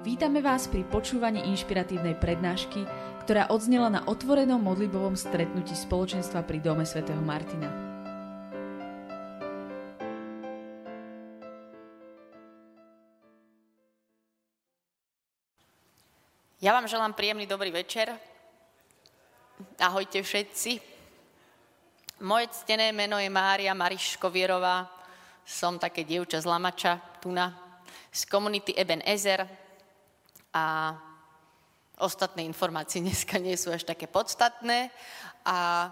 Vítame vás pri počúvaní inšpiratívnej prednášky, ktorá odznela na otvorenom modlibovom stretnutí spoločenstva pri Dome svätého Martina. Ja vám želám príjemný dobrý večer. Ahojte všetci. Moje ctené meno je Mária Mariškovierová. Som také dievča z Lamača, Tuna, z komunity Eben Ezer, a ostatné informácie dneska nie sú až také podstatné. A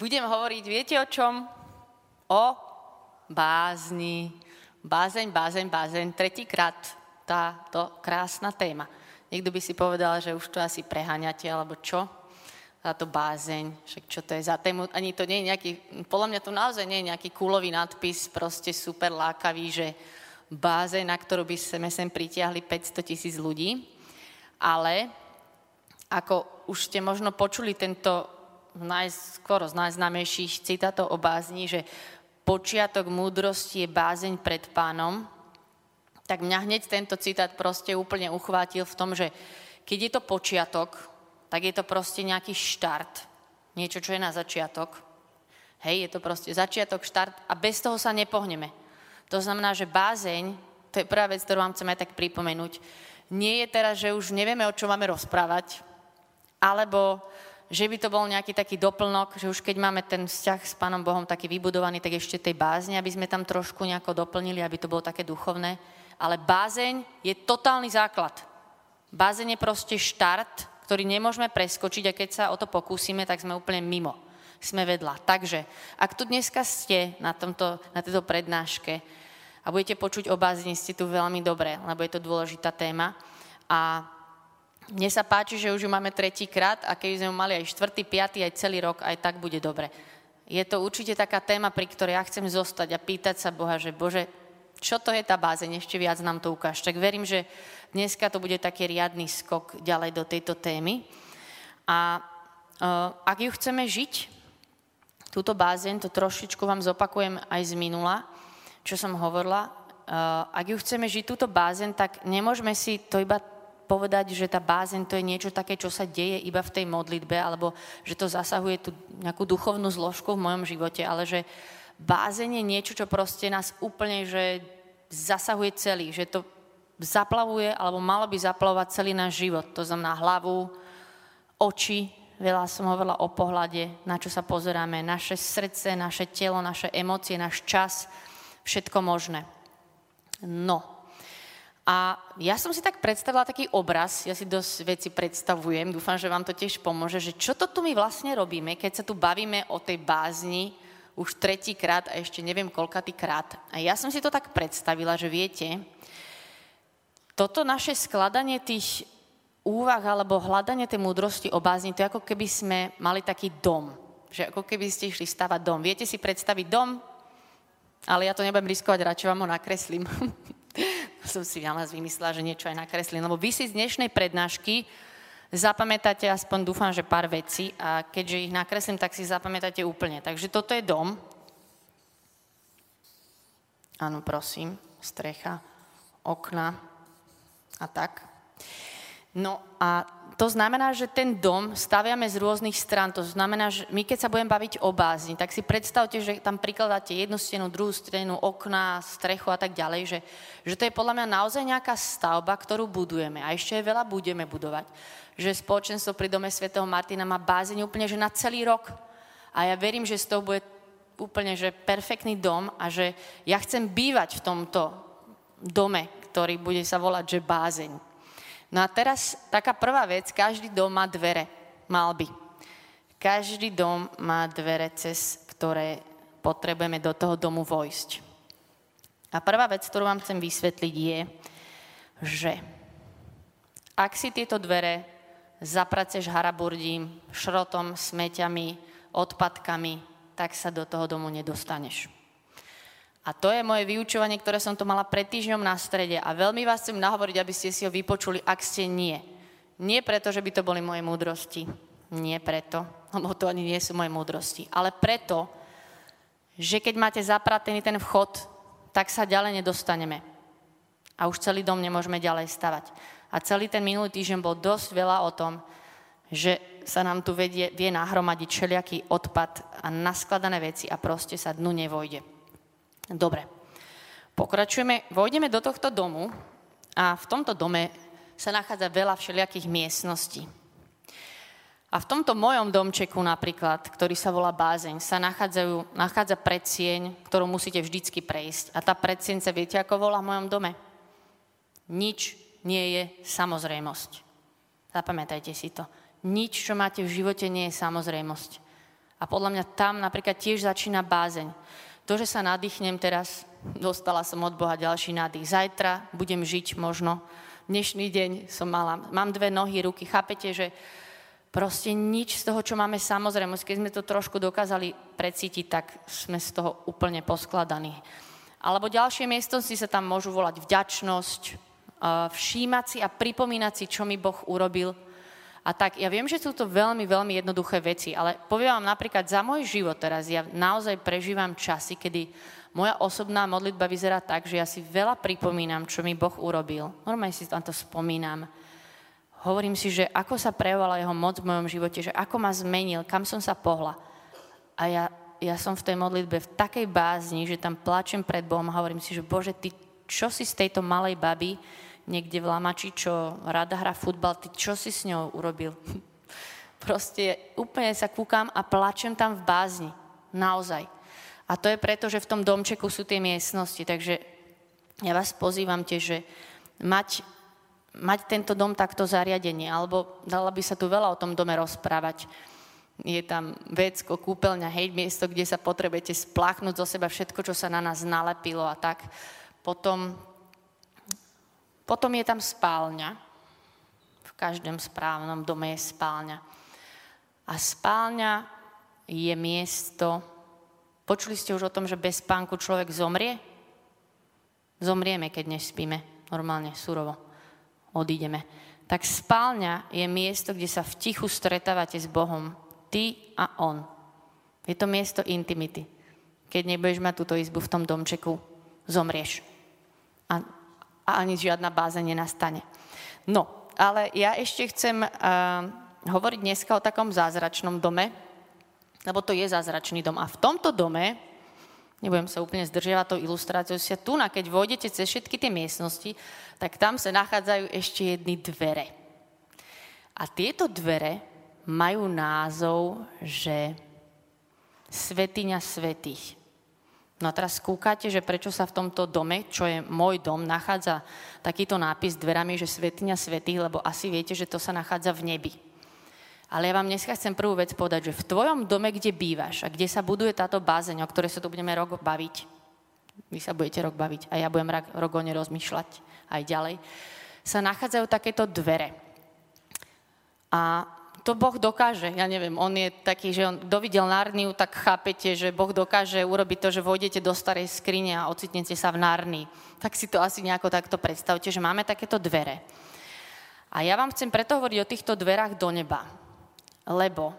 budem hovoriť, viete o čom? O bázni. Bázeň, bázeň, bázeň. Tretíkrát táto krásna téma. Niekto by si povedal, že už to asi preháňate, alebo čo? Táto bázeň, však čo to je za tému? Ani to nie je nejaký, podľa mňa to naozaj nie je nejaký kúlový nadpis, proste super lákavý, že bázeň, na ktorú by sme sem pritiahli 500 tisíc ľudí ale ako už ste možno počuli tento najskoro z najznámejších citátov o bázni, že počiatok múdrosti je bázeň pred pánom, tak mňa hneď tento citát proste úplne uchvátil v tom, že keď je to počiatok, tak je to proste nejaký štart. Niečo, čo je na začiatok. Hej, je to proste začiatok, štart a bez toho sa nepohneme. To znamená, že bázeň, to je prvá vec, ktorú vám chcem aj tak pripomenúť, nie je teraz, že už nevieme, o čom máme rozprávať, alebo že by to bol nejaký taký doplnok, že už keď máme ten vzťah s Pánom Bohom taký vybudovaný, tak ešte tej bázne, aby sme tam trošku nejako doplnili, aby to bolo také duchovné. Ale bázeň je totálny základ. Bázeň je proste štart, ktorý nemôžeme preskočiť a keď sa o to pokúsime, tak sme úplne mimo. Sme vedľa. Takže, ak tu dneska ste na, tomto, na tejto prednáške a budete počuť o bázni, ste tu veľmi dobre, lebo je to dôležitá téma. A mne sa páči, že už ju máme tretíkrát a keby sme ju mali aj štvrtý, piatý, aj celý rok, aj tak bude dobre. Je to určite taká téma, pri ktorej ja chcem zostať a pýtať sa Boha, že Bože, čo to je tá bázeň, ešte viac nám to ukáž. Tak verím, že dneska to bude taký riadny skok ďalej do tejto témy. A uh, ak ju chceme žiť, túto bázeň, to trošičku vám zopakujem aj z minula, čo som hovorila, uh, ak ju chceme žiť túto bázen, tak nemôžeme si to iba povedať, že tá bázen to je niečo také, čo sa deje iba v tej modlitbe, alebo že to zasahuje tú nejakú duchovnú zložku v mojom živote, ale že bázen je niečo, čo proste nás úplne že zasahuje celý, že to zaplavuje, alebo malo by zaplavovať celý náš život. To znamená hlavu, oči, veľa som hovorila o pohľade, na čo sa pozeráme, naše srdce, naše telo, naše emócie, náš čas, všetko možné. No. A ja som si tak predstavila taký obraz, ja si dosť veci predstavujem, dúfam, že vám to tiež pomôže, že čo to tu my vlastne robíme, keď sa tu bavíme o tej bázni už tretíkrát a ešte neviem koľkatý krát. A ja som si to tak predstavila, že viete, toto naše skladanie tých úvah alebo hľadanie tej múdrosti o bázni, to je ako keby sme mali taký dom. Že ako keby ste išli stavať dom. Viete si predstaviť dom? Ale ja to nebudem riskovať, radšej vám ho nakreslím. som si ja vymyslela, že niečo aj nakreslím. Lebo vy si z dnešnej prednášky zapamätáte aspoň dúfam, že pár vecí a keďže ich nakreslím, tak si zapamätáte úplne. Takže toto je dom. Áno, prosím, strecha, okna a tak. No a to znamená, že ten dom staviame z rôznych strán. To znamená, že my keď sa budeme baviť o bázni, tak si predstavte, že tam prikladáte jednu stenu, druhú stenu, okna, strechu a tak ďalej, že, že to je podľa mňa naozaj nejaká stavba, ktorú budujeme. A ešte veľa budeme budovať. Že spoločenstvo pri dome svätého Martina má bázeň úplne že na celý rok. A ja verím, že z toho bude úplne že perfektný dom a že ja chcem bývať v tomto dome, ktorý bude sa volať, že bázeň. No a teraz taká prvá vec, každý dom má dvere, mal by. Každý dom má dvere, cez ktoré potrebujeme do toho domu vojsť. A prvá vec, ktorú vám chcem vysvetliť je, že ak si tieto dvere zapraceš haraburdím, šrotom, smeťami, odpadkami, tak sa do toho domu nedostaneš. A to je moje vyučovanie, ktoré som tu mala pred týždňom na strede. A veľmi vás chcem nahovoriť, aby ste si ho vypočuli, ak ste nie. Nie preto, že by to boli moje múdrosti. Nie preto, lebo to ani nie sú moje múdrosti. Ale preto, že keď máte zapratený ten vchod, tak sa ďalej nedostaneme. A už celý dom nemôžeme ďalej stavať. A celý ten minulý týždeň bol dosť veľa o tom, že sa nám tu vedie, vie nahromadiť všelijaký odpad a naskladané veci a proste sa dnu nevojde. Dobre, pokračujeme, vojdeme do tohto domu a v tomto dome sa nachádza veľa všelijakých miestností. A v tomto mojom domčeku napríklad, ktorý sa volá bázeň, sa nachádzajú, nachádza predsieň, ktorú musíte vždycky prejsť. A tá predsieň sa viete, ako volá v mojom dome? Nič nie je samozrejmosť. Zapamätajte si to. Nič, čo máte v živote, nie je samozrejmosť. A podľa mňa tam napríklad tiež začína bázeň. To, že sa nadýchnem teraz, dostala som od Boha ďalší nádych. Zajtra budem žiť možno. Dnešný deň som mala, mám dve nohy, ruky. Chápete, že Proste nič z toho, čo máme samozrejme, keď sme to trošku dokázali precítiť, tak sme z toho úplne poskladaní. Alebo ďalšie si sa tam môžu volať vďačnosť, všímať si a pripomínať si, čo mi Boh urobil. A tak, ja viem, že sú to veľmi, veľmi jednoduché veci, ale poviem vám napríklad za môj život teraz, ja naozaj prežívam časy, kedy moja osobná modlitba vyzerá tak, že ja si veľa pripomínam, čo mi Boh urobil. Normálne si tam to spomínam hovorím si, že ako sa prejavovala jeho moc v mojom živote, že ako ma zmenil, kam som sa pohla. A ja, ja som v tej modlitbe v takej bázni, že tam plačem pred Bohom a hovorím si, že Bože, ty čo si z tejto malej baby, niekde v Lamači, čo rada hrá futbal, ty čo si s ňou urobil? Proste úplne sa kúkam a plačem tam v bázni. Naozaj. A to je preto, že v tom domčeku sú tie miestnosti. Takže ja vás pozývam tiež, že mať mať tento dom takto zariadenie, alebo dala by sa tu veľa o tom dome rozprávať. Je tam vecko, kúpeľňa, hej, miesto, kde sa potrebujete spláchnuť zo seba všetko, čo sa na nás nalepilo a tak. Potom, potom je tam spálňa. V každom správnom dome je spálňa. A spálňa je miesto, počuli ste už o tom, že bez spánku človek zomrie? Zomrieme, keď nespíme, normálne, surovo odídeme. Tak spálňa je miesto, kde sa v tichu stretávate s Bohom. Ty a On. Je to miesto intimity. Keď nebudeš mať túto izbu v tom domčeku, zomrieš. A, a ani žiadna báza nenastane. No, ale ja ešte chcem uh, hovoriť dneska o takom zázračnom dome, lebo to je zázračný dom. A v tomto dome nebudem sa úplne zdržiavať tou ilustráciou, si tu, na keď vojdete cez všetky tie miestnosti, tak tam sa nachádzajú ešte jedny dvere. A tieto dvere majú názov, že Svetiňa svetých. No a teraz skúkate, že prečo sa v tomto dome, čo je môj dom, nachádza takýto nápis dverami, že Svetiňa svetých, lebo asi viete, že to sa nachádza v nebi. Ale ja vám dneska chcem prvú vec povedať, že v tvojom dome, kde bývaš a kde sa buduje táto bázeň, o ktorej sa tu budeme rok baviť, vy sa budete rok baviť a ja budem rok o ne rozmýšľať aj ďalej, sa nachádzajú takéto dvere. A to Boh dokáže, ja neviem, on je taký, že on, kto videl Narniu, tak chápete, že Boh dokáže urobiť to, že vojdete do starej skrine a ocitnete sa v Narnii. Tak si to asi nejako takto predstavte, že máme takéto dvere. A ja vám chcem preto hovoriť o týchto dverách do neba lebo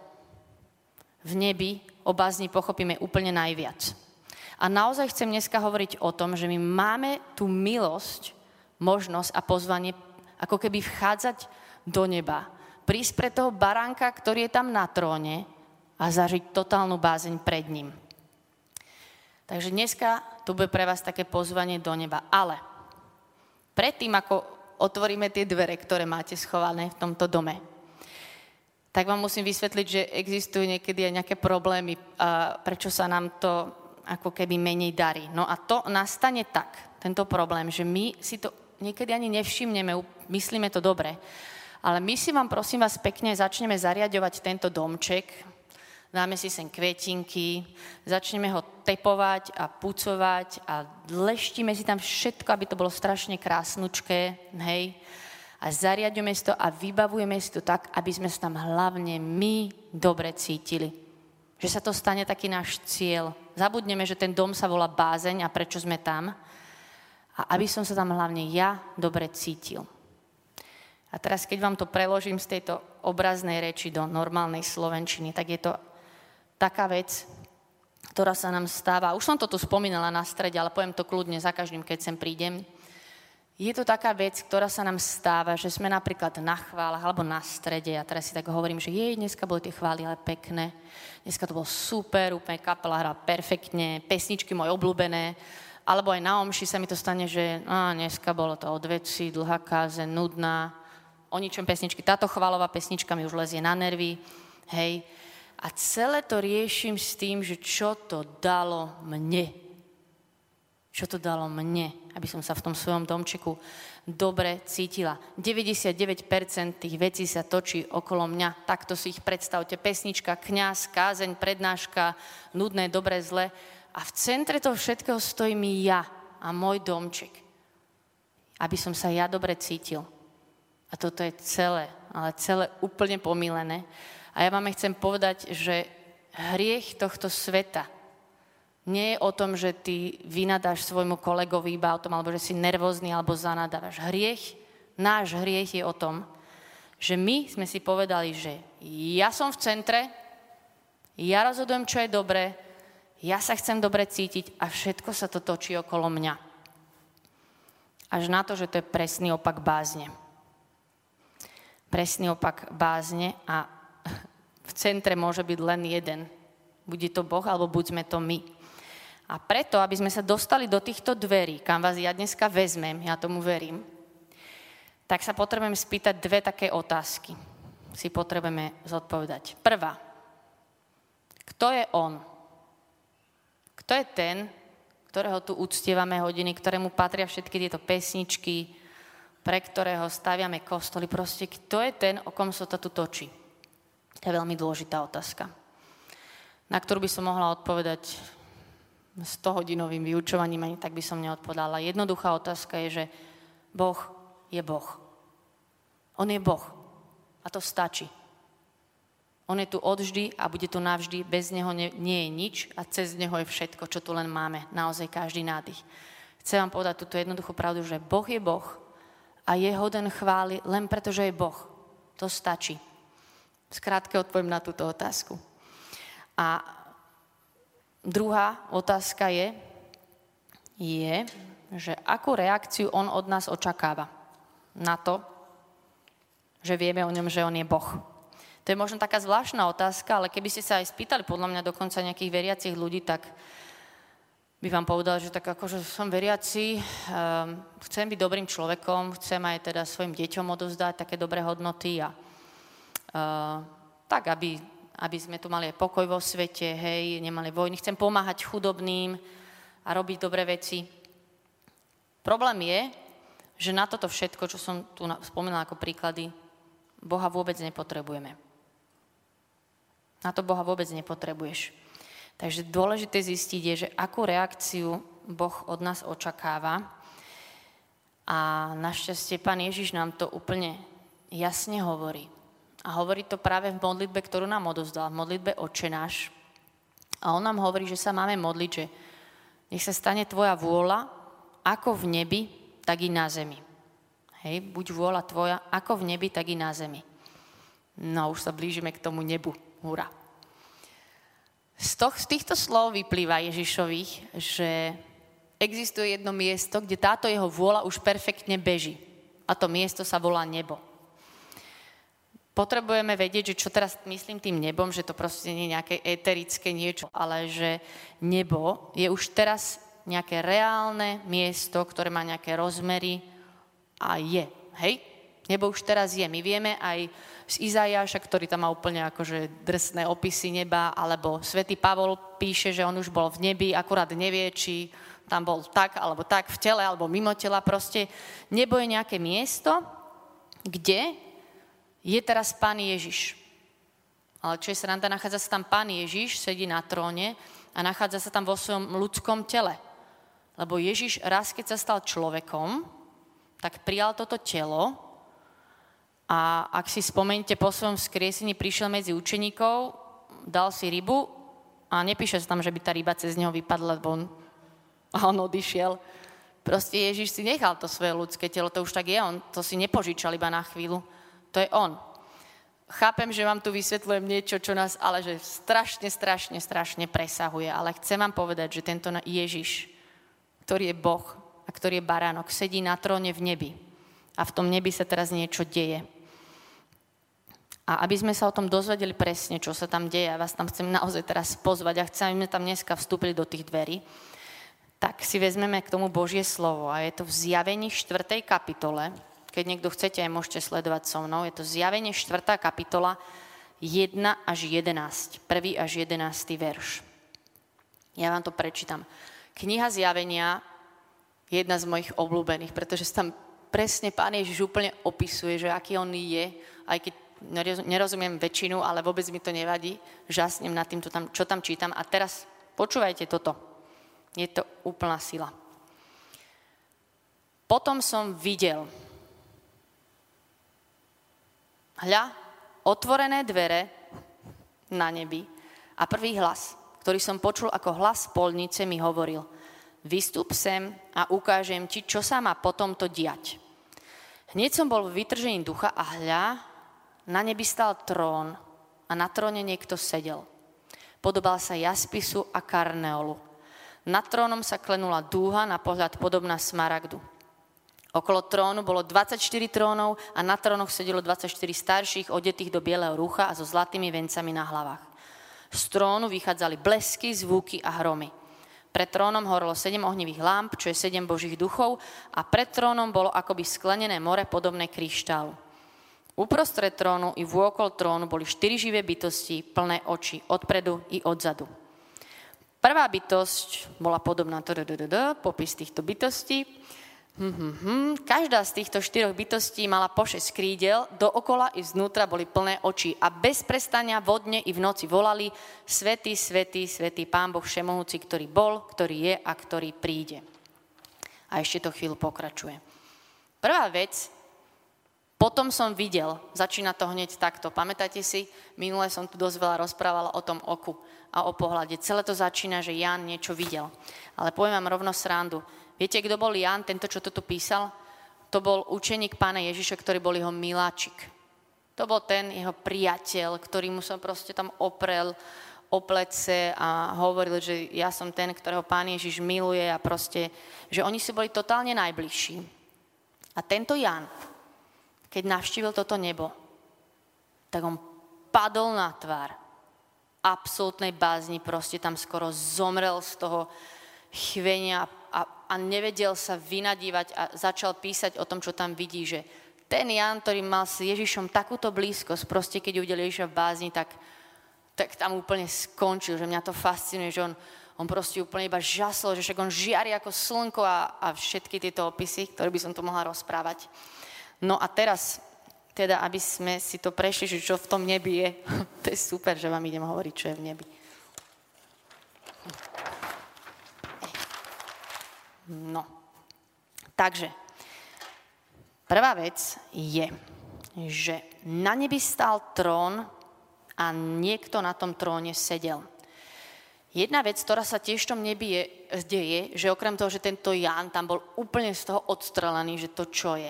v nebi o bázni pochopíme úplne najviac. A naozaj chcem dneska hovoriť o tom, že my máme tú milosť, možnosť a pozvanie ako keby vchádzať do neba. Prísť pre toho baránka, ktorý je tam na tróne a zažiť totálnu bázeň pred ním. Takže dneska tu bude pre vás také pozvanie do neba. Ale predtým, ako otvoríme tie dvere, ktoré máte schované v tomto dome, tak vám musím vysvetliť, že existujú niekedy aj nejaké problémy, prečo sa nám to ako keby menej darí. No a to nastane tak, tento problém, že my si to niekedy ani nevšimneme, myslíme to dobre, ale my si vám prosím vás pekne začneme zariadovať tento domček, dáme si sem kvetinky, začneme ho tepovať a pucovať a leštíme si tam všetko, aby to bolo strašne krásnučké, hej a zariadujeme si to a vybavujeme si to tak, aby sme sa tam hlavne my dobre cítili. Že sa to stane taký náš cieľ. Zabudneme, že ten dom sa volá bázeň a prečo sme tam. A aby som sa tam hlavne ja dobre cítil. A teraz, keď vám to preložím z tejto obraznej reči do normálnej slovenčiny, tak je to taká vec, ktorá sa nám stáva. Už som to tu spomínala na strede, ale poviem to kľudne za každým, keď sem prídem je to taká vec, ktorá sa nám stáva, že sme napríklad na chválach alebo na strede. Ja teraz si tak hovorím, že jej, dneska boli tie chvály ale pekné. Dneska to bolo super, úplne kapela hrala perfektne, pesničky moje obľúbené. Alebo aj na omši sa mi to stane, že á, dneska bolo to od veci, dlhá káze, nudná. O ničom pesničky. Táto chválová pesnička mi už lezie na nervy. Hej. A celé to riešim s tým, že čo to dalo mne. Čo to dalo mne aby som sa v tom svojom domčeku dobre cítila. 99% tých vecí sa točí okolo mňa. Takto si ich predstavte. Pesnička, kňaz, kázeň, prednáška, nudné, dobré, zle. A v centre toho všetkého stojím ja a môj domček. Aby som sa ja dobre cítil. A toto je celé, ale celé úplne pomilené. A ja vám chcem povedať, že hriech tohto sveta, nie je o tom, že ty vynadáš svojmu kolegovi iba o tom, alebo že si nervózny, alebo zanadávaš. Hriech, náš hriech je o tom, že my sme si povedali, že ja som v centre, ja rozhodujem, čo je dobré, ja sa chcem dobre cítiť a všetko sa to točí okolo mňa. Až na to, že to je presný opak bázne. Presný opak bázne a v centre môže byť len jeden. Bude to Boh, alebo buď sme to my. A preto, aby sme sa dostali do týchto dverí, kam vás ja dneska vezmem, ja tomu verím, tak sa potrebujeme spýtať dve také otázky. Si potrebujeme zodpovedať. Prvá. Kto je on? Kto je ten, ktorého tu uctievame hodiny, ktorému patria všetky tieto pesničky, pre ktorého staviame kostoly. Proste, kto je ten, o kom sa to tu točí? To je veľmi dôležitá otázka, na ktorú by som mohla odpovedať 100-hodinovým vyučovaním, ani tak by som neodpovedala. Jednoduchá otázka je, že Boh je Boh. On je Boh. A to stačí. On je tu odvždy a bude tu navždy. Bez Neho nie, nie je nič a cez Neho je všetko, čo tu len máme. Naozaj každý nádych. Chcem vám povedať túto jednoduchú pravdu, že Boh je Boh a je hoden chváli len preto, že je Boh. To stačí. Skrátke odpoviem na túto otázku. A Druhá otázka je, je, že akú reakciu on od nás očakáva na to, že vieme o ňom, že on je Boh. To je možno taká zvláštna otázka, ale keby ste sa aj spýtali podľa mňa dokonca nejakých veriacich ľudí, tak by vám povedal, že tak akože som veriaci, um, chcem byť dobrým človekom, chcem aj teda svojim deťom odovzdať také dobré hodnoty a uh, tak, aby aby sme tu mali aj pokoj vo svete, hej, nemali vojny. Chcem pomáhať chudobným a robiť dobré veci. Problém je, že na toto všetko, čo som tu spomínala ako príklady, Boha vôbec nepotrebujeme. Na to Boha vôbec nepotrebuješ. Takže dôležité zistiť je, že akú reakciu Boh od nás očakáva. A našťastie Pán Ježiš nám to úplne jasne hovorí. A hovorí to práve v modlitbe, ktorú nám odozdal, v modlitbe Oče náš. A on nám hovorí, že sa máme modliť, že nech sa stane tvoja vôľa, ako v nebi, tak i na zemi. Hej, buď vôľa tvoja, ako v nebi, tak i na zemi. No, už sa blížime k tomu nebu. Hurá. Z, to, z týchto slov vyplýva Ježišových, že existuje jedno miesto, kde táto jeho vôľa už perfektne beží. A to miesto sa volá nebo potrebujeme vedieť, že čo teraz myslím tým nebom, že to proste nie je nejaké eterické niečo, ale že nebo je už teraz nejaké reálne miesto, ktoré má nejaké rozmery a je. Hej? Nebo už teraz je. My vieme aj z Izajaša, ktorý tam má úplne akože drsné opisy neba, alebo svätý Pavol píše, že on už bol v nebi, akurát nevie, či tam bol tak, alebo tak v tele, alebo mimo tela. Proste nebo je nejaké miesto, kde je teraz pán Ježiš. Ale čo je sranda, nachádza sa tam pán Ježiš, sedí na tróne a nachádza sa tam vo svojom ľudskom tele. Lebo Ježiš raz, keď sa stal človekom, tak prijal toto telo a ak si spomente, po svojom skriesení prišiel medzi učeníkov, dal si rybu a nepíše sa tam, že by tá ryba cez neho vypadla, lebo on, a on odišiel. Proste Ježiš si nechal to svoje ľudské telo, to už tak je, on to si nepožičal iba na chvíľu. To je on. Chápem, že vám tu vysvetľujem niečo, čo nás ale že strašne, strašne, strašne presahuje. Ale chcem vám povedať, že tento Ježiš, ktorý je Boh a ktorý je baránok, sedí na tróne v nebi. A v tom nebi sa teraz niečo deje. A aby sme sa o tom dozvedeli presne, čo sa tam deje, ja vás tam chcem naozaj teraz pozvať a chcem, aby sme tam dneska vstúpili do tých dverí, tak si vezmeme k tomu Božie slovo a je to v zjavení 4. kapitole. Keď niekto chcete, aj môžete sledovať so mnou. Je to zjavenie 4. kapitola 1 až 11. 1. až 11. verš. Ja vám to prečítam. Kniha zjavenia je jedna z mojich obľúbených, pretože tam presne Pán Ježiš úplne opisuje, že aký on je, aj keď nerozumiem väčšinu, ale vôbec mi to nevadí, žasnem nad tým, tam, čo tam čítam. A teraz počúvajte toto. Je to úplná sila. Potom som videl, hľa, otvorené dvere na nebi a prvý hlas, ktorý som počul ako hlas polnice, mi hovoril, vystup sem a ukážem ti, čo sa má potom to diať. Hneď som bol v vytržení ducha a hľa, na nebi stal trón a na tróne niekto sedel. Podobal sa jaspisu a karneolu nad trónom sa klenula dúha na pohľad podobná smaragdu. Okolo trónu bolo 24 trónov a na trónoch sedelo 24 starších, odetých do bieleho rucha a so zlatými vencami na hlavách. Z trónu vychádzali blesky, zvuky a hromy. Pred trónom horelo sedem ohnivých lámp, čo je sedem božích duchov a pred trónom bolo akoby sklenené more podobné kryštálu. Uprostred trónu i vôkol trónu boli štyri živé bytosti, plné oči, odpredu i odzadu. Prvá bytosť bola podobná, popis týchto bytostí. Hm, hm, hm. Každá z týchto štyroch bytostí mala po šesť krídel, dookola i znútra boli plné oči a bez prestania vodne i v noci volali Svetý, Svetý, Svetý Pán Boh Všemohúci, ktorý bol, ktorý je a ktorý príde. A ešte to chvíľu pokračuje. Prvá vec, potom som videl, začína to hneď takto. Pamätáte si, minule som tu dosť veľa rozprávala o tom oku a o pohľade. Celé to začína, že Jan niečo videl. Ale poviem vám rovno srandu. Viete, kto bol Jan, tento, čo toto písal? To bol učeník pána Ježiša, ktorý bol jeho miláčik. To bol ten jeho priateľ, ktorý mu sa proste tam oprel o plece a hovoril, že ja som ten, ktorého pán Ježiš miluje a proste, že oni si boli totálne najbližší. A tento Jan, keď navštívil toto nebo, tak on padol na tvár absolútnej bázni, proste tam skoro zomrel z toho chvenia a, a nevedel sa vynadívať a začal písať o tom, čo tam vidí, že ten Jan, ktorý mal s Ježišom takúto blízkosť, proste keď uvidel Ježiša v bázni, tak, tak tam úplne skončil, že mňa to fascinuje, že on, on proste úplne iba žasol, že však on žiari ako slnko a, a všetky tieto opisy, ktoré by som tu mohla rozprávať. No a teraz teda aby sme si to prešli, že čo v tom nebi je. to je super, že vám idem hovoriť, čo je v nebi. No. Takže, prvá vec je, že na nebi stál trón a niekto na tom tróne sedel. Jedna vec, ktorá sa tiež v tom nebi je, deje, že okrem toho, že tento Ján tam bol úplne z toho odstrelený, že to čo je,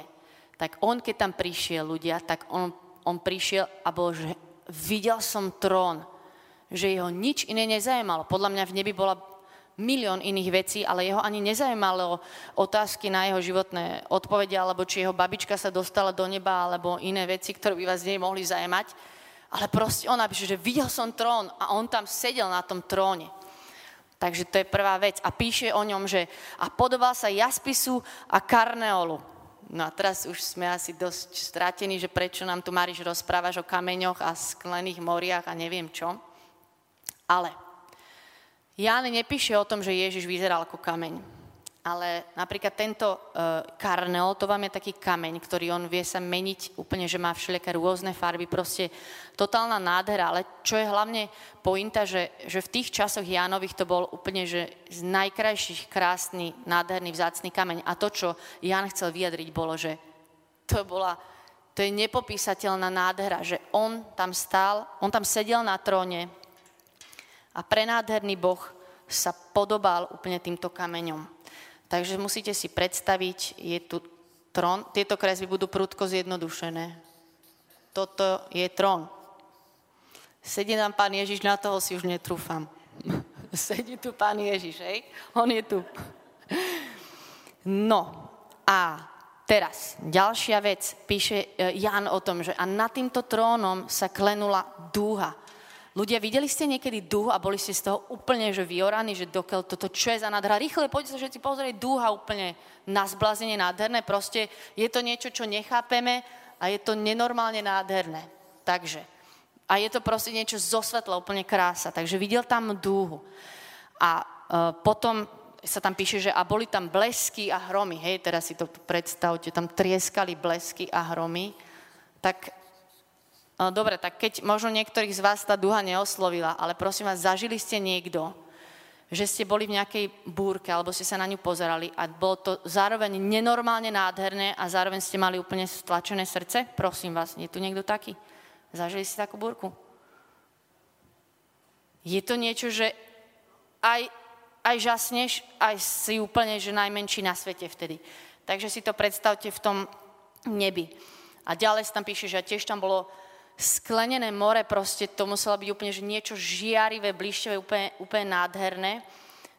tak on, keď tam prišiel ľudia, tak on, on prišiel a bol, že videl som trón, že jeho nič iné nezajímalo. Podľa mňa v nebi bola milión iných vecí, ale jeho ani nezajímalo otázky na jeho životné odpovede, alebo či jeho babička sa dostala do neba, alebo iné veci, ktoré by vás nej mohli zajímať. Ale proste on napíše, že videl som trón a on tam sedel na tom tróne. Takže to je prvá vec. A píše o ňom, že a podobal sa jaspisu a karneolu. No a teraz už sme asi dosť strátení, že prečo nám tu Mariš rozprávaš o kameňoch a sklených moriach a neviem čo. Ale Ján nepíše o tom, že Ježiš vyzeral ako kameň ale napríklad tento uh, karnel, to vám je taký kameň, ktorý on vie sa meniť úplne, že má všelijaké rôzne farby, proste totálna nádhera, ale čo je hlavne pointa, že, že v tých časoch Jánových to bol úplne, že z najkrajších krásny, nádherný, vzácný kameň a to, čo Ján chcel vyjadriť, bolo, že to bola, to je nepopísateľná nádhera, že on tam stál, on tam sedel na tróne a prenádherný Boh sa podobal úplne týmto kameňom. Takže musíte si predstaviť, je tu trón, tieto kresby budú prudko zjednodušené. Toto je trón. Sedí tam pán Ježiš, na toho si už netrúfam. Sedí tu pán Ježiš, hej? On je tu. No a teraz ďalšia vec, píše e, Jan o tom, že a nad týmto trónom sa klenula dúha. Ľudia, videli ste niekedy dúhu a boli ste z toho úplne že vyoraní, že dokiaľ toto čo je za nádhera. Rýchle, poďte sa všetci pozrieť, dúha úplne na zblazenie nádherné. Proste je to niečo, čo nechápeme a je to nenormálne nádherné. Takže, a je to proste niečo zo svetla, úplne krása. Takže videl tam dúhu. A e, potom sa tam píše, že a boli tam blesky a hromy. Hej, teraz si to predstavte, tam trieskali blesky a hromy. Tak Dobre, tak keď možno niektorých z vás tá duha neoslovila, ale prosím vás, zažili ste niekto, že ste boli v nejakej búrke alebo ste sa na ňu pozerali a bolo to zároveň nenormálne nádherné a zároveň ste mali úplne stlačené srdce? Prosím vás, je tu niekto taký? Zažili ste takú búrku? Je to niečo, že aj, aj žasneš, aj si úplne, že najmenší na svete vtedy. Takže si to predstavte v tom nebi. A ďalej sa tam píše, že tiež tam bolo sklenené more, proste to muselo byť úplne že niečo žiarivé, blišťové, úplne, úplne nádherné.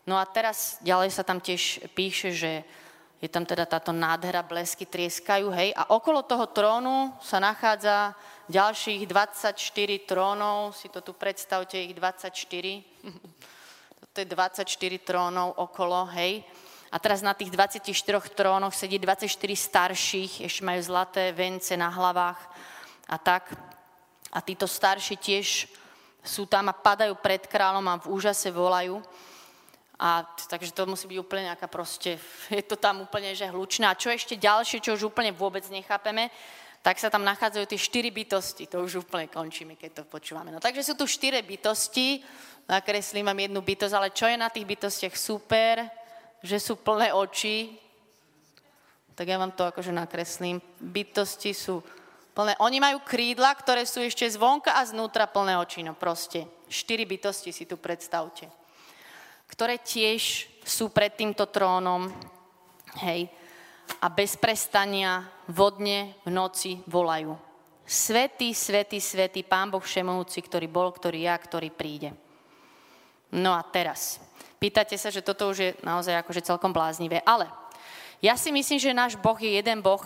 No a teraz ďalej sa tam tiež píše, že je tam teda táto nádhera, blesky trieskajú, hej. A okolo toho trónu sa nachádza ďalších 24 trónov, si to tu predstavte, ich 24. to je 24 trónov okolo, hej. A teraz na tých 24 trónoch sedí 24 starších, ešte majú zlaté vence na hlavách a tak. A títo starší tiež sú tam a padajú pred kráľom a v úžase volajú. A takže to musí byť úplne nejaká proste, je to tam úplne že hlučné. A čo ešte ďalšie, čo už úplne vôbec nechápeme, tak sa tam nachádzajú tie štyri bytosti. To už úplne končíme, keď to počúvame. No takže sú tu štyri bytosti, nakreslím vám jednu bytosť, ale čo je na tých bytostiach super, že sú plné oči, tak ja vám to akože nakreslím. Bytosti sú Plné. Oni majú krídla, ktoré sú ešte zvonka a znútra plné oči. No proste. Štyri bytosti si tu predstavte. Ktoré tiež sú pred týmto trónom. Hej. A bez prestania vodne v noci volajú. Svetý, svetý, svetý Pán Boh Všemohúci, ktorý bol, ktorý ja, ktorý príde. No a teraz. Pýtate sa, že toto už je naozaj akože celkom bláznivé. Ale ja si myslím, že náš Boh je jeden Boh,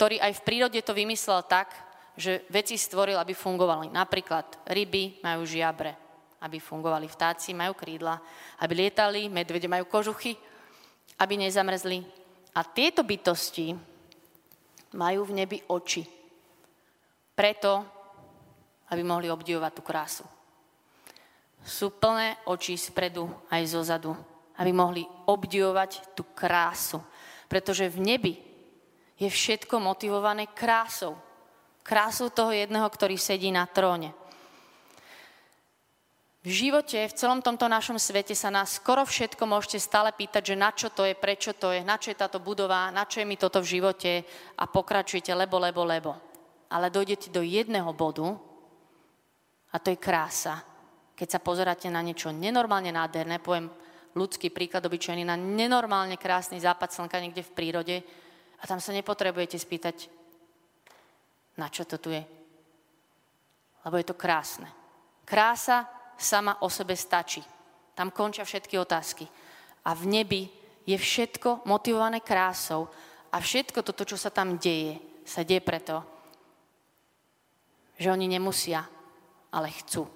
ktorý aj v prírode to vymyslel tak, že veci stvoril, aby fungovali. Napríklad ryby majú žiabre, aby fungovali. Vtáci majú krídla, aby lietali, medvede majú kožuchy, aby nezamrzli. A tieto bytosti majú v nebi oči. Preto, aby mohli obdivovať tú krásu. Sú plné oči spredu aj zozadu, aby mohli obdivovať tú krásu. Pretože v nebi je všetko motivované krásou. Krásou toho jedného, ktorý sedí na tróne. V živote, v celom tomto našom svete sa nás skoro všetko môžete stále pýtať, že na čo to je, prečo to je, na čo je táto budova, na čo je mi toto v živote a pokračujete, lebo, lebo, lebo. Ale dojdete do jedného bodu a to je krása. Keď sa pozeráte na niečo nenormálne nádherné, poviem ľudský príklad obyčajný, na nenormálne krásny západ slnka niekde v prírode, a tam sa nepotrebujete spýtať, na čo to tu je. Lebo je to krásne. Krása sama o sebe stačí. Tam končia všetky otázky. A v nebi je všetko motivované krásou a všetko toto, čo sa tam deje, sa deje preto, že oni nemusia, ale chcú.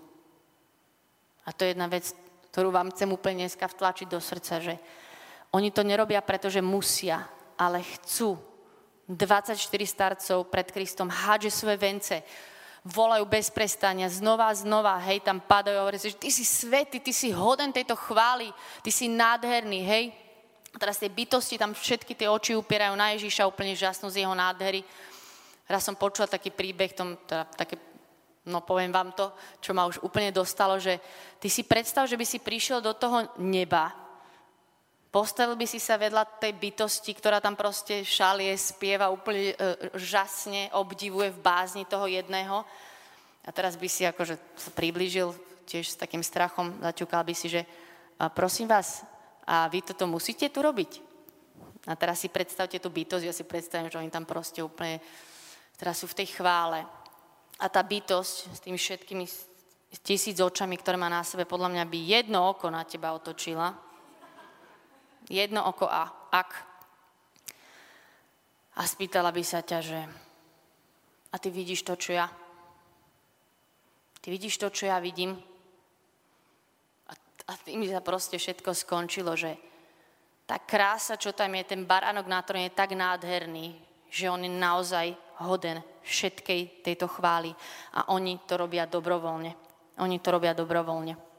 A to je jedna vec, ktorú vám chcem úplne dneska vtlačiť do srdca, že oni to nerobia, pretože musia, ale chcú. 24 starcov pred Kristom hádže svoje vence, volajú bez prestania, znova a znova, hej, tam padajú a hovorí že ty si svetý, ty si hoden tejto chvály, ty si nádherný, hej. Teraz tie bytosti, tam všetky tie oči upierajú na Ježíša, úplne žasnú z jeho nádhery. Raz som počula taký príbeh, tom, teda také, no poviem vám to, čo ma už úplne dostalo, že ty si predstav, že by si prišiel do toho neba, Postavil by si sa vedľa tej bytosti, ktorá tam proste šalie, spieva úplne e, žasne, obdivuje v bázni toho jedného. A teraz by si akože sa priblížil tiež s takým strachom, zaťukal by si, že a prosím vás, a vy toto musíte tu robiť. A teraz si predstavte tú bytosť, ja si predstavím, že oni tam proste úplne, teraz sú v tej chvále. A tá bytosť s tými všetkými tisíc očami, ktoré má na sebe, podľa mňa by jedno oko na teba otočila Jedno oko a ak. a spýtala by sa ťa, že a ty vidíš to, čo ja? Ty vidíš to, čo ja vidím? A, a tým sa proste všetko skončilo, že tá krása, čo tam je, ten baránok na tróne je tak nádherný, že on je naozaj hoden všetkej tejto chvály. A oni to robia dobrovoľne. Oni to robia dobrovoľne.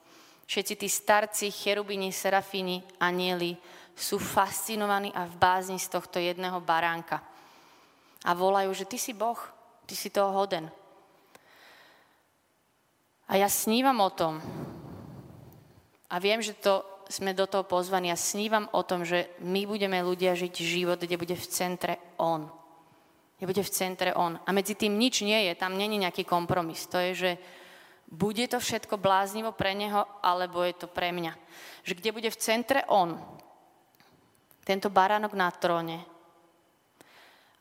Všetci tí starci, cherubini, serafíni, anieli sú fascinovaní a v bázni z tohto jedného baránka. A volajú, že ty si Boh, ty si toho hoden. A ja snívam o tom, a viem, že to sme do toho pozvaní, ja snívam o tom, že my budeme ľudia žiť život, kde bude v centre On. Kde bude v centre On. A medzi tým nič nie je, tam není nejaký kompromis. To je, že bude to všetko bláznivo pre Neho, alebo je to pre mňa. Že kde bude v centre On, tento baránok na tróne,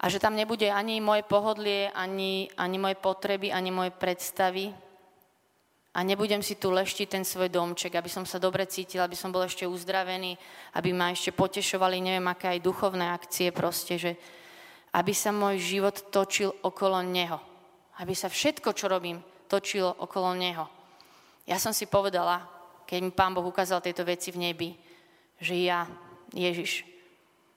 a že tam nebude ani moje pohodlie, ani, ani moje potreby, ani moje predstavy, a nebudem si tu leštiť ten svoj domček, aby som sa dobre cítila, aby som bol ešte uzdravený, aby ma ešte potešovali, neviem, aké aj duchovné akcie proste, že aby sa môj život točil okolo Neho. Aby sa všetko, čo robím, točilo okolo Neho. Ja som si povedala, keď mi Pán Boh ukázal tieto veci v nebi, že ja, Ježiš,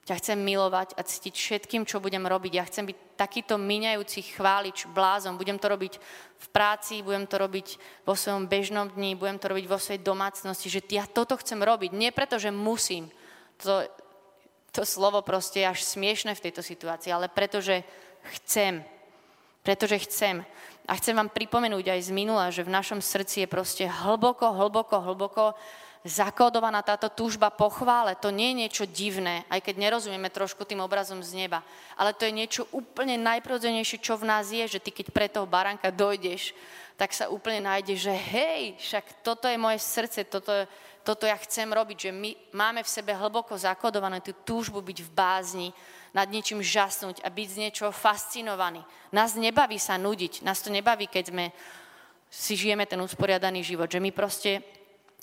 ťa chcem milovať a cítiť všetkým, čo budem robiť. Ja chcem byť takýto miňajúci chválič, blázon. Budem to robiť v práci, budem to robiť vo svojom bežnom dni, budem to robiť vo svojej domácnosti, že ja toto chcem robiť. Nie preto, že musím. To, to slovo proste je až smiešne v tejto situácii, ale preto, že chcem. Pretože chcem. A chcem vám pripomenúť aj z minula, že v našom srdci je proste hlboko, hlboko, hlboko zakódovaná táto túžba po chvále. To nie je niečo divné, aj keď nerozumieme trošku tým obrazom z neba. Ale to je niečo úplne najprirodzenejšie, čo v nás je, že ty keď pre toho baránka dojdeš, tak sa úplne nájde, že hej, však toto je moje srdce, toto, toto ja chcem robiť, že my máme v sebe hlboko zakodované tú túžbu byť v bázni, nad niečím žasnúť a byť z niečoho fascinovaný. Nás nebaví sa nudiť, nás to nebaví, keď sme si žijeme ten usporiadaný život, že my proste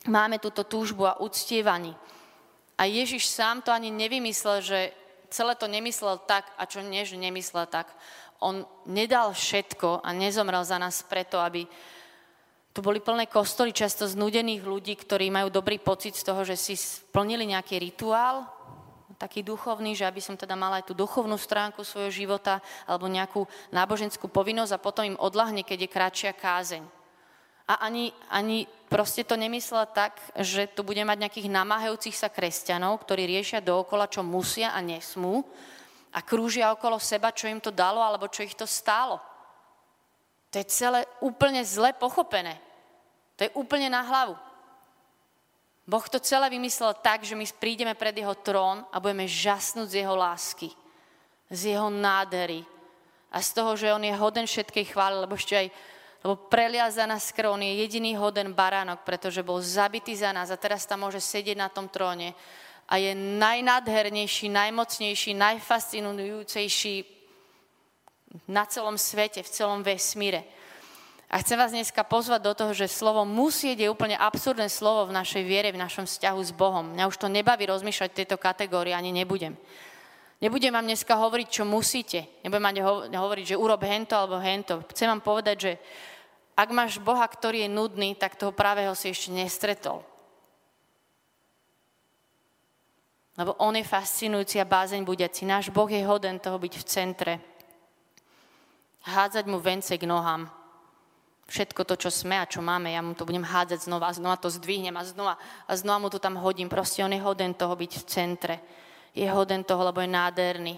máme túto túžbu a uctievaní. A Ježiš sám to ani nevymyslel, že celé to nemyslel tak, a čo nie, že nemyslel tak. On nedal všetko a nezomrel za nás preto, aby tu boli plné kostoly často znudených ľudí, ktorí majú dobrý pocit z toho, že si splnili nejaký rituál, taký duchovný, že aby som teda mala aj tú duchovnú stránku svojho života alebo nejakú náboženskú povinnosť a potom im odlahne, keď je kratšia kázeň. A ani, ani proste to nemyslela tak, že tu bude mať nejakých namáhajúcich sa kresťanov, ktorí riešia dookola, čo musia a nesmú a krúžia okolo seba, čo im to dalo alebo čo ich to stálo. To je celé úplne zle pochopené. To je úplne na hlavu. Boh to celé vymyslel tak, že my prídeme pred jeho trón a budeme žasnúť z jeho lásky, z jeho nádhery a z toho, že on je hoden všetkej chvály, lebo ešte aj lebo prelia za je jediný hoden baránok, pretože bol zabitý za nás a teraz tam môže sedieť na tom tróne a je najnádhernejší, najmocnejší, najfascinujúcejší na celom svete, v celom vesmíre. A chcem vás dneska pozvať do toho, že slovo musieť je úplne absurdné slovo v našej viere, v našom vzťahu s Bohom. Mňa už to nebaví rozmýšľať v tejto kategórii, ani nebudem. Nebudem vám dneska hovoriť, čo musíte. Nebudem vám hovoriť, že urob hento alebo hento. Chcem vám povedať, že ak máš Boha, ktorý je nudný, tak toho pravého si ešte nestretol. Lebo on je fascinujúci a bázeň budiaci. Náš Boh je hoden toho byť v centre. Hádzať mu vence k nohám. Všetko to, čo sme a čo máme, ja mu to budem hádzať znova a znova to zdvihnem a znova a znova mu to tam hodím. Proste on je hoden toho byť v centre. Je hoden toho, lebo je nádherný.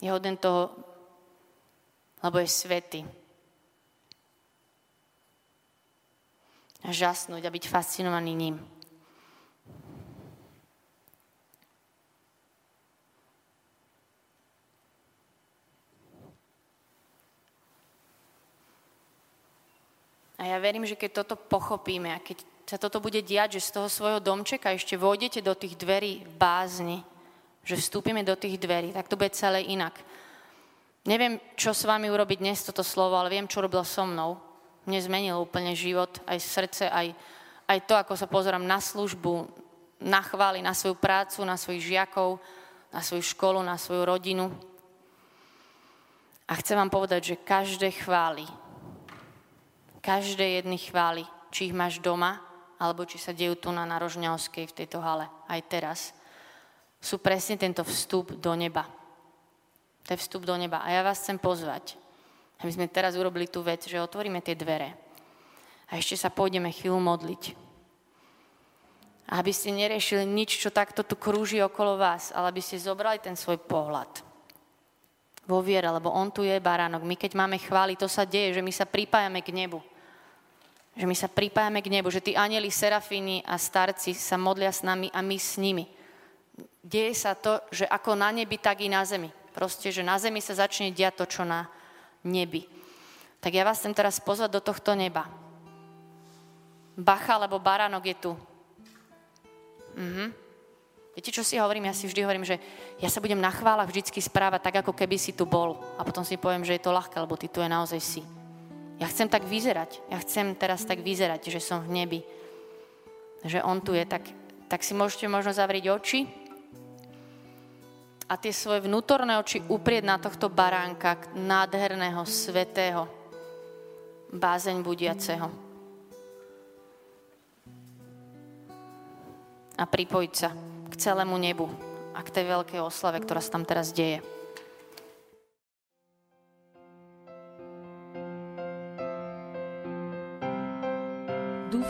Je hoden toho, lebo je svetý. a žasnúť a byť fascinovaný ním. A ja verím, že keď toto pochopíme a keď sa toto bude diať, že z toho svojho domčeka ešte vôjdete do tých dverí bázni, že vstúpime do tých dverí, tak to bude celé inak. Neviem, čo s vami urobiť dnes toto slovo, ale viem, čo robil so mnou mne zmenil úplne život, aj srdce, aj, aj to, ako sa pozerám na službu, na chvály, na svoju prácu, na svojich žiakov, na svoju školu, na svoju rodinu. A chcem vám povedať, že každé chvály, každé jedny chvály, či ich máš doma, alebo či sa dejú tu na Narožňavskej v tejto hale, aj teraz, sú presne tento vstup do neba. To je vstup do neba. A ja vás chcem pozvať, aby sme teraz urobili tú vec, že otvoríme tie dvere a ešte sa pôjdeme chvíľu modliť. Aby ste neriešili nič, čo takto tu krúži okolo vás, ale aby ste zobrali ten svoj pohľad vo viere, lebo on tu je baránok. My keď máme chváli, to sa deje, že my sa pripájame k nebu. Že my sa pripájame k nebu, že tí anieli, serafíni a starci sa modlia s nami a my s nimi. Deje sa to, že ako na nebi, tak i na zemi. Proste, že na zemi sa začne diať to, čo na nebi. Tak ja vás chcem teraz pozvať do tohto neba. Bacha, lebo baránok je tu. Mhm. Viete, čo si hovorím? Ja si vždy hovorím, že ja sa budem na chválach vždycky správať tak, ako keby si tu bol. A potom si poviem, že je to ľahké, lebo ty tu je naozaj si. Ja chcem tak vyzerať. Ja chcem teraz tak vyzerať, že som v nebi. Že on tu je. Tak, tak si môžete možno zavrieť oči a tie svoje vnútorné oči uprieť na tohto baránka, nádherného, svetého, bázeň budiaceho. A pripojiť sa k celému nebu a k tej veľkej oslave, ktorá sa tam teraz deje.